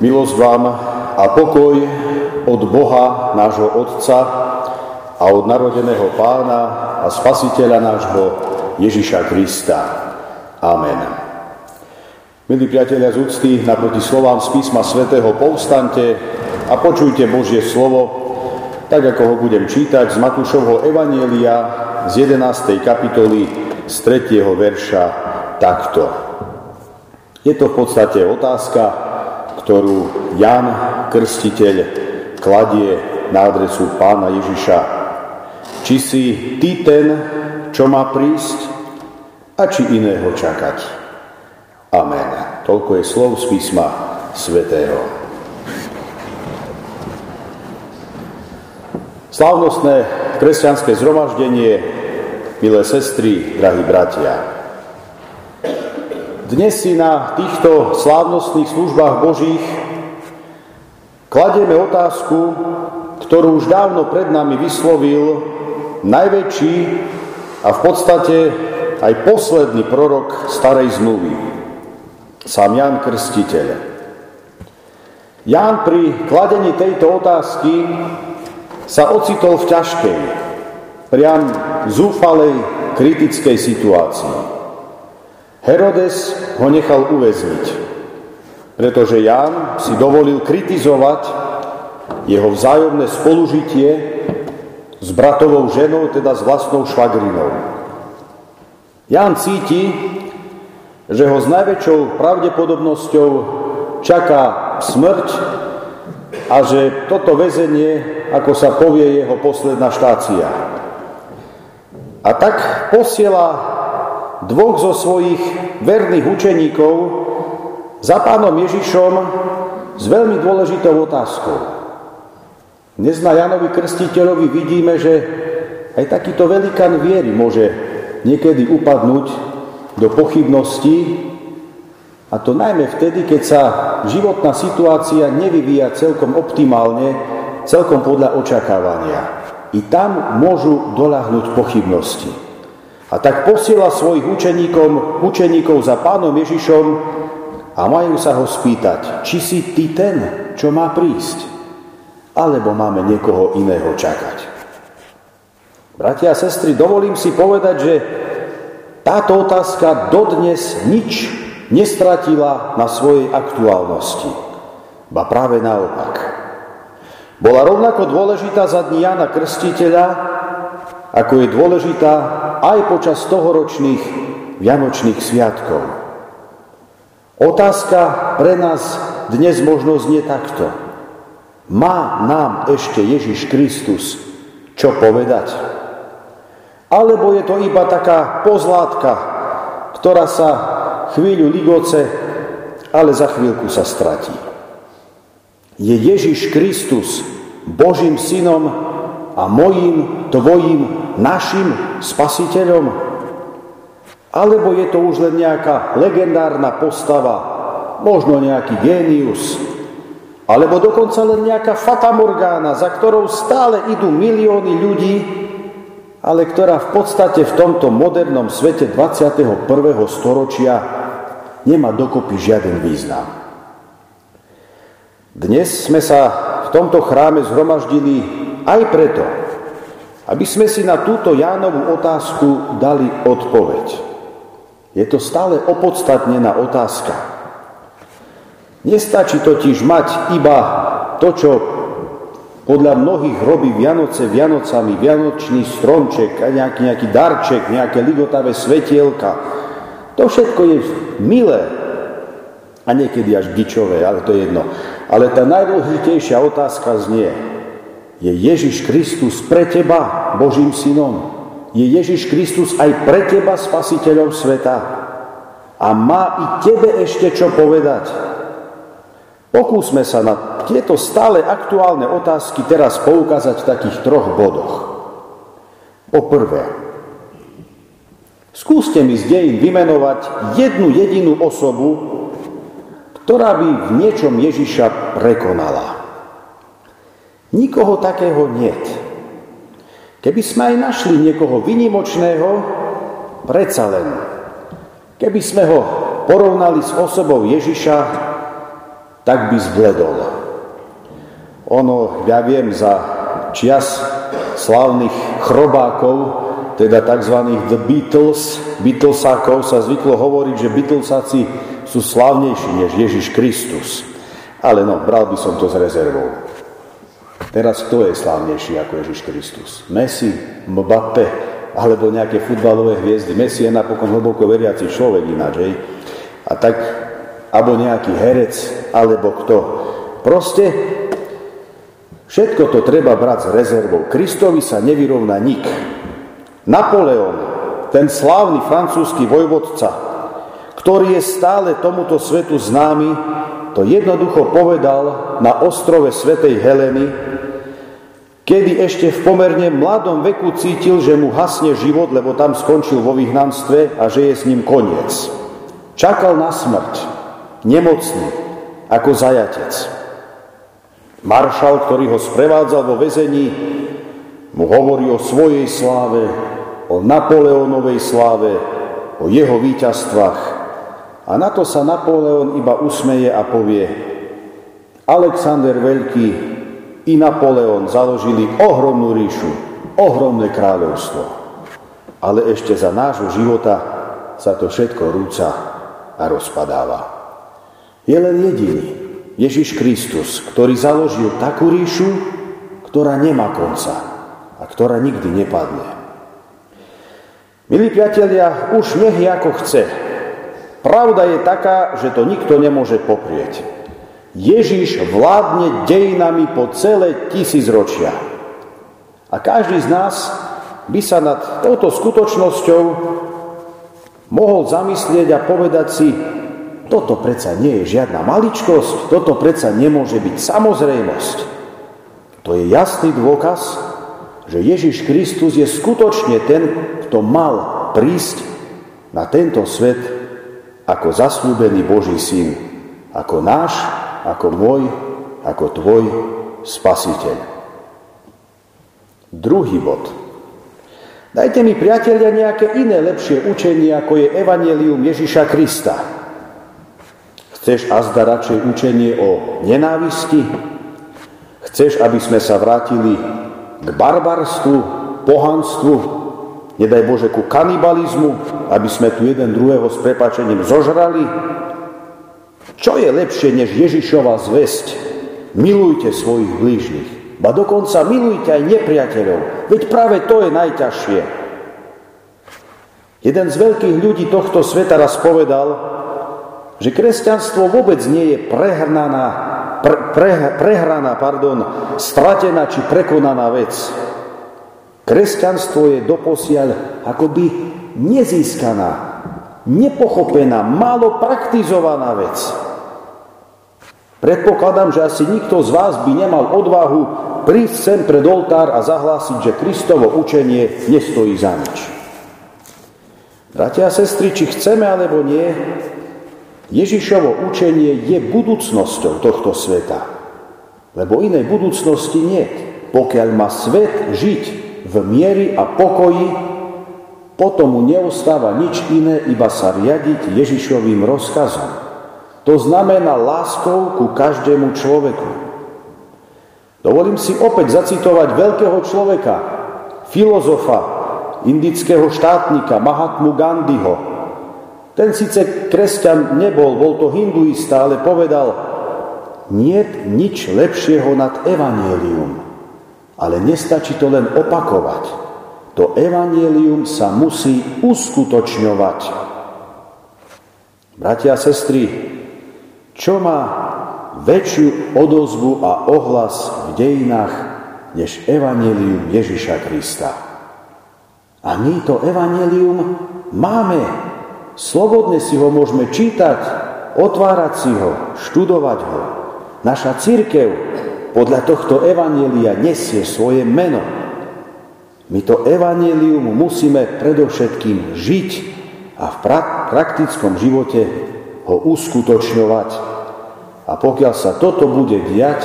Milosť vám a pokoj od Boha, nášho Otca a od narodeného Pána a Spasiteľa nášho Ježiša Krista. Amen. Milí priatelia z úcty, naproti slovám z písma svätého povstante a počujte Božie slovo, tak ako ho budem čítať z Matúšovho Evanielia z 11. kapitoly z 3. verša takto. Je to v podstate otázka, ktorú Jan Krstiteľ kladie na adresu pána Ježiša. Či si ty ten, čo má prísť, a či iného čakať. Amen. Toľko je slov z písma svätého. Slávnostné kresťanské zhromaždenie, milé sestry, drahí bratia. Dnes si na týchto slávnostných službách Božích kladieme otázku, ktorú už dávno pred nami vyslovil najväčší a v podstate aj posledný prorok starej zmluvy, sám Jan Krstiteľ. Ján pri kladení tejto otázky sa ocitol v ťažkej, priam zúfalej, kritickej situácii. Herodes ho nechal uväzniť, pretože Ján si dovolil kritizovať jeho vzájomné spolužitie s bratovou ženou, teda s vlastnou švagrinou. Ján cíti, že ho s najväčšou pravdepodobnosťou čaká smrť a že toto väzenie, ako sa povie, jeho posledná štácia. A tak posiela dvoch zo svojich verných učeníkov za pánom Ježišom s veľmi dôležitou otázkou. Dnes na Janovi Krstiteľovi vidíme, že aj takýto velikán viery môže niekedy upadnúť do pochybností, a to najmä vtedy, keď sa životná situácia nevyvíja celkom optimálne, celkom podľa očakávania. I tam môžu doľahnúť pochybnosti. A tak posiela svojich učeníkom, učeníkov za pánom Ježišom a majú sa ho spýtať, či si ty ten, čo má prísť, alebo máme niekoho iného čakať. Bratia a sestry, dovolím si povedať, že táto otázka dodnes nič nestratila na svojej aktuálnosti. Ba práve naopak. Bola rovnako dôležitá za dní Jana Krstiteľa, ako je dôležitá aj počas tohoročných Vianočných sviatkov. Otázka pre nás dnes možno znie takto. Má nám ešte Ježiš Kristus čo povedať? Alebo je to iba taká pozlátka, ktorá sa chvíľu ligoce, ale za chvíľku sa stratí. Je Ježiš Kristus Božím synom a mojím, tvojím našim spasiteľom? Alebo je to už len nejaká legendárna postava, možno nejaký génius, alebo dokonca len nejaká fatamorgána, za ktorou stále idú milióny ľudí, ale ktorá v podstate v tomto modernom svete 21. storočia nemá dokopy žiaden význam. Dnes sme sa v tomto chráme zhromaždili aj preto, aby sme si na túto Jánovú otázku dali odpoveď. Je to stále opodstatnená otázka. Nestačí totiž mať iba to, čo podľa mnohých robí Vianoce Vianocami, Vianočný stromček, nejaký, nejaký darček, nejaké ligotavé svetielka. To všetko je milé a niekedy až gičové, ale to je jedno. Ale tá najdôležitejšia otázka znie, je Ježiš Kristus pre teba Božím synom? Je Ježiš Kristus aj pre teba spasiteľom sveta? A má i tebe ešte čo povedať? Pokúsme sa na tieto stále aktuálne otázky teraz poukázať v takých troch bodoch. Poprvé, skúste mi z dejín vymenovať jednu jedinú osobu, ktorá by v niečom Ježiša prekonala. Nikoho takého niet. Keby sme aj našli niekoho vynimočného, predsa len. Keby sme ho porovnali s osobou Ježiša, tak by zbledol. Ono, ja viem, za čias slavných chrobákov, teda tzv. The Beatles, Beatlesákov sa zvyklo hovoriť, že Beatlesáci sú slavnejší než Ježiš Kristus. Ale no, bral by som to s rezervou. Teraz kto je slávnejší ako Ježiš Kristus? Messi, Mbappe alebo nejaké futbalové hviezdy. Messi je napokon hlboko veriaci človek ináč, hej? A tak, alebo nejaký herec, alebo kto. Proste všetko to treba brať s rezervou. Kristovi sa nevyrovná nik. Napoleon, ten slávny francúzsky vojvodca, ktorý je stále tomuto svetu známy, to jednoducho povedal na ostrove Svetej Heleny, kedy ešte v pomerne mladom veku cítil, že mu hasne život, lebo tam skončil vo vyhnanstve a že je s ním koniec. Čakal na smrť, nemocný, ako zajatec. Maršal, ktorý ho sprevádzal vo vezení, mu hovorí o svojej sláve, o Napoleónovej sláve, o jeho víťazstvách. A na to sa Napoleon iba usmeje a povie, Alexander Veľký i Napoleon založili ohromnú ríšu, ohromné kráľovstvo. Ale ešte za nášho života sa to všetko rúca a rozpadáva. Je len jediný, Ježiš Kristus, ktorý založil takú ríšu, ktorá nemá konca a ktorá nikdy nepadne. Milí priatelia, už nech ako chce, Pravda je taká, že to nikto nemôže poprieť. Ježiš vládne dejinami po celé tisícročia. A každý z nás by sa nad touto skutočnosťou mohol zamyslieť a povedať si, toto predsa nie je žiadna maličkosť, toto predsa nemôže byť samozrejmosť. To je jasný dôkaz, že Ježiš Kristus je skutočne ten, kto mal prísť na tento svet ako zaslúbený Boží syn, ako náš, ako môj, ako tvoj spasiteľ. Druhý bod. Dajte mi, priatelia, nejaké iné lepšie učenie, ako je Evangelium Ježiša Krista. Chceš azda radšej učenie o nenávisti? Chceš, aby sme sa vrátili k barbarstvu, pohanstvu, nedaj Bože, ku kanibalizmu, aby sme tu jeden druhého s prepačením zožrali. Čo je lepšie než Ježišova zväzť? Milujte svojich blížnych. Ba dokonca milujte aj nepriateľov. Veď práve to je najťažšie. Jeden z veľkých ľudí tohto sveta raz povedal, že kresťanstvo vôbec nie je prehraná, pre, pre, prehraná, pardon, stratená či prekonaná vec. Kresťanstvo je doposiaľ akoby nezískaná, nepochopená, málo praktizovaná vec. Predpokladám, že asi nikto z vás by nemal odvahu prísť sem pred oltár a zahlásiť, že Kristovo učenie nestojí za nič. Bratia a sestry, či chceme alebo nie, Ježišovo učenie je budúcnosťou tohto sveta. Lebo inej budúcnosti nie. Pokiaľ má svet žiť v miery a pokoji, potom mu neustáva nič iné, iba sa riadiť Ježišovým rozkazom. To znamená láskou ku každému človeku. Dovolím si opäť zacitovať veľkého človeka, filozofa, indického štátnika Mahatmu Gandhiho. Ten síce kresťan nebol, bol to hinduista, ale povedal, nie nič lepšieho nad evanielium ale nestačí to len opakovať. To evanielium sa musí uskutočňovať. Bratia a sestry, čo má väčšiu odozvu a ohlas v dejinách než evanielium Ježiša Krista? A my to evanielium máme. Slobodne si ho môžeme čítať, otvárať si ho, študovať ho. Naša církev podľa tohto evanielia nesie svoje meno. My to evanelium musíme predovšetkým žiť a v praktickom živote ho uskutočňovať. A pokiaľ sa toto bude diať,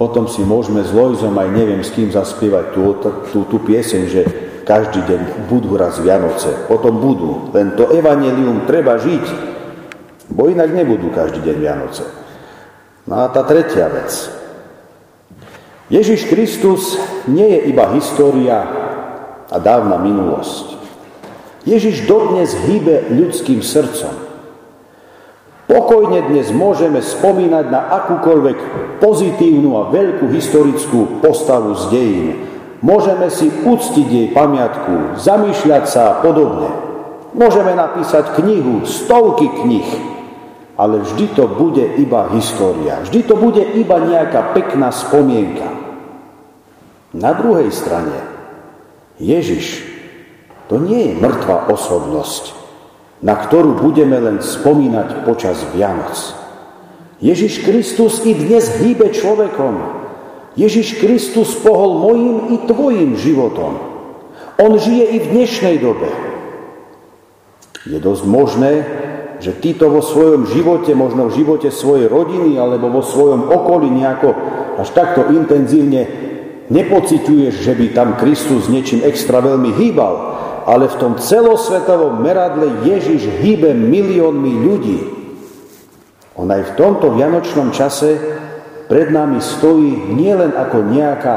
potom si môžeme s Lojzom aj neviem s kým zaspievať tú, tú, tú pieseň, že každý deň budú raz Vianoce. Potom budú. Len to evanelium treba žiť, bo inak nebudú každý deň Vianoce. No a tá tretia vec. Ježiš Kristus nie je iba história a dávna minulosť. Ježiš dodnes hýbe ľudským srdcom. Pokojne dnes môžeme spomínať na akúkoľvek pozitívnu a veľkú historickú postavu z dejín. Môžeme si uctiť jej pamiatku, zamýšľať sa a podobne. Môžeme napísať knihu, stovky knih, ale vždy to bude iba história. Vždy to bude iba nejaká pekná spomienka. Na druhej strane, Ježiš to nie je mŕtva osobnosť, na ktorú budeme len spomínať počas Vianoc. Ježiš Kristus i dnes hýbe človekom. Ježiš Kristus pohol mojim i tvojim životom. On žije i v dnešnej dobe. Je dosť možné, že ty to vo svojom živote, možno v živote svojej rodiny alebo vo svojom okolí nejako až takto intenzívne nepociťuješ, že by tam Kristus niečím extra veľmi hýbal, ale v tom celosvetovom meradle Ježiš hýbe miliónmi ľudí. On aj v tomto vianočnom čase pred nami stojí nielen ako nejaká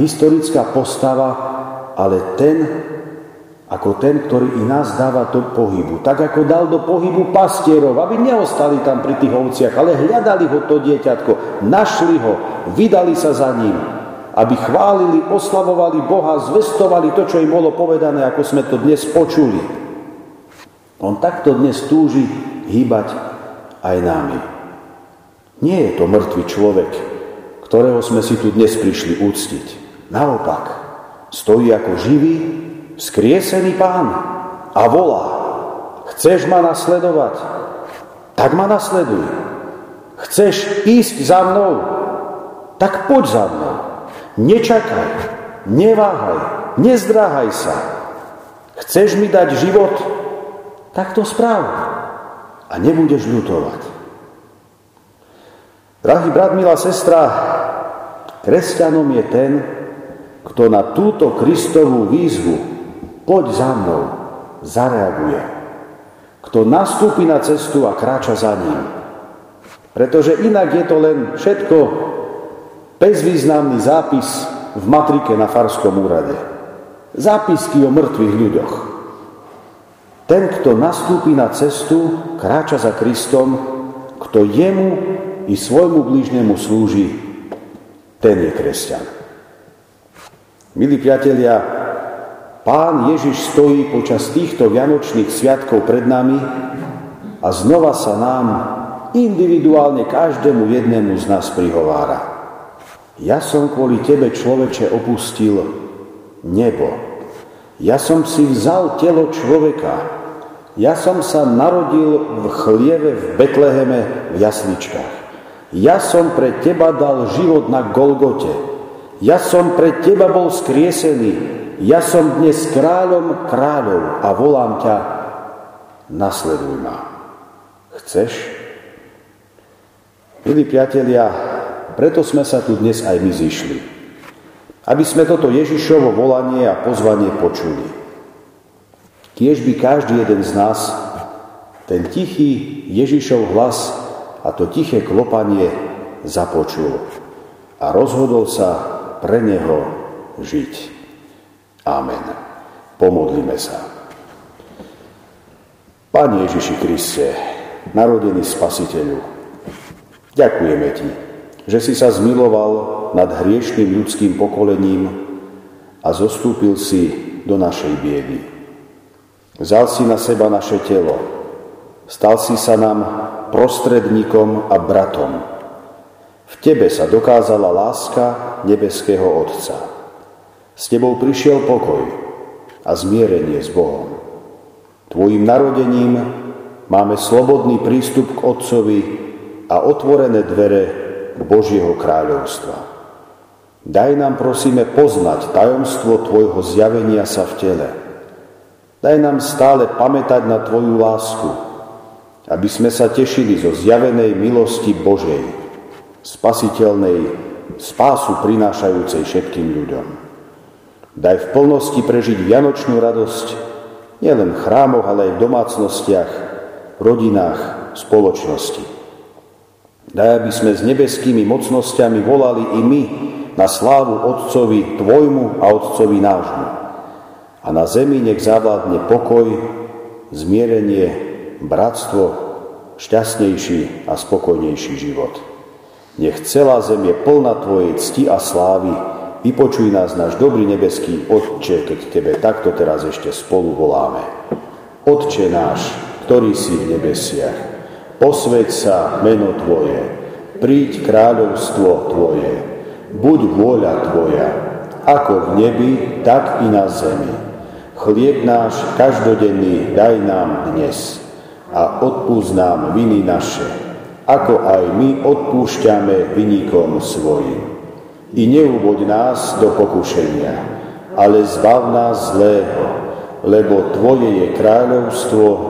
historická postava, ale ten, ako ten, ktorý i nás dáva do pohybu. Tak ako dal do pohybu pastierov, aby neostali tam pri tých ovciach, ale hľadali ho to dieťatko, našli ho, vydali sa za ním, aby chválili, oslavovali Boha, zvestovali to, čo im bolo povedané, ako sme to dnes počuli. On takto dnes túži hýbať aj nami. Nie je to mŕtvý človek, ktorého sme si tu dnes prišli úctiť. Naopak, stojí ako živý, skriesený pán a volá, chceš ma nasledovať, tak ma nasleduj. Chceš ísť za mnou, tak poď za mnou. Nečakaj, neváhaj, nezdráhaj sa. Chceš mi dať život, tak to správ a nebudeš ľutovať. Drahý brat, milá sestra, kresťanom je ten, kto na túto Kristovú výzvu poď za mnou, zareaguje. Kto nastúpi na cestu a kráča za ním. Pretože inak je to len všetko bezvýznamný zápis v matrike na Farskom úrade. Zápisky o mŕtvych ľuďoch. Ten, kto nastúpi na cestu, kráča za Kristom, kto jemu i svojmu blížnemu slúži, ten je kresťan. Milí priatelia, Pán Ježiš stojí počas týchto vianočných sviatkov pred nami a znova sa nám individuálne každému jednému z nás prihovára. Ja som kvôli tebe, človeče, opustil nebo. Ja som si vzal telo človeka. Ja som sa narodil v chlieve v Betleheme v jasličkách. Ja som pre teba dal život na Golgote. Ja som pre teba bol skriesený ja som dnes kráľom kráľov a volám ťa, nasleduj ma. Chceš? Milí priatelia, preto sme sa tu dnes aj my zišli. Aby sme toto Ježišovo volanie a pozvanie počuli. Kiež by každý jeden z nás ten tichý Ježišov hlas a to tiché klopanie započul a rozhodol sa pre neho žiť. Amen. Pomodlíme sa. Pane Ježiši Kriste, narodený Spasiteľu, ďakujeme Ti, že si sa zmiloval nad hriešným ľudským pokolením a zostúpil si do našej biedy. Vzal si na seba naše telo, stal si sa nám prostredníkom a bratom. V Tebe sa dokázala láska nebeského Otca. S tebou prišiel pokoj a zmierenie s Bohom. Tvojim narodením máme slobodný prístup k Otcovi a otvorené dvere Božieho kráľovstva. Daj nám, prosíme, poznať tajomstvo Tvojho zjavenia sa v tele. Daj nám stále pamätať na Tvoju lásku, aby sme sa tešili zo zjavenej milosti Božej, spasiteľnej, spásu prinášajúcej všetkým ľuďom. Daj v plnosti prežiť vianočnú radosť nielen v chrámoch, ale aj v domácnostiach, rodinách, spoločnosti. Daj, aby sme s nebeskými mocnosťami volali i my na slávu Otcovi Tvojmu a Otcovi nášmu. A na zemi nech zavládne pokoj, zmierenie, bratstvo, šťastnejší a spokojnejší život. Nech celá zem je plná Tvojej cti a slávy. Vypočuj nás, náš dobrý nebeský Otče, keď Tebe takto teraz ešte spolu voláme. Otče náš, ktorý si v nebesiach, posveď sa meno Tvoje, príď kráľovstvo Tvoje, buď vôľa Tvoja, ako v nebi, tak i na zemi. Chlieb náš každodenný daj nám dnes a odpúsť nám viny naše, ako aj my odpúšťame vynikom svojim. I neuvoď nás do pokušenia, ale zbav nás zlého, lebo Tvoje je kráľovstvo,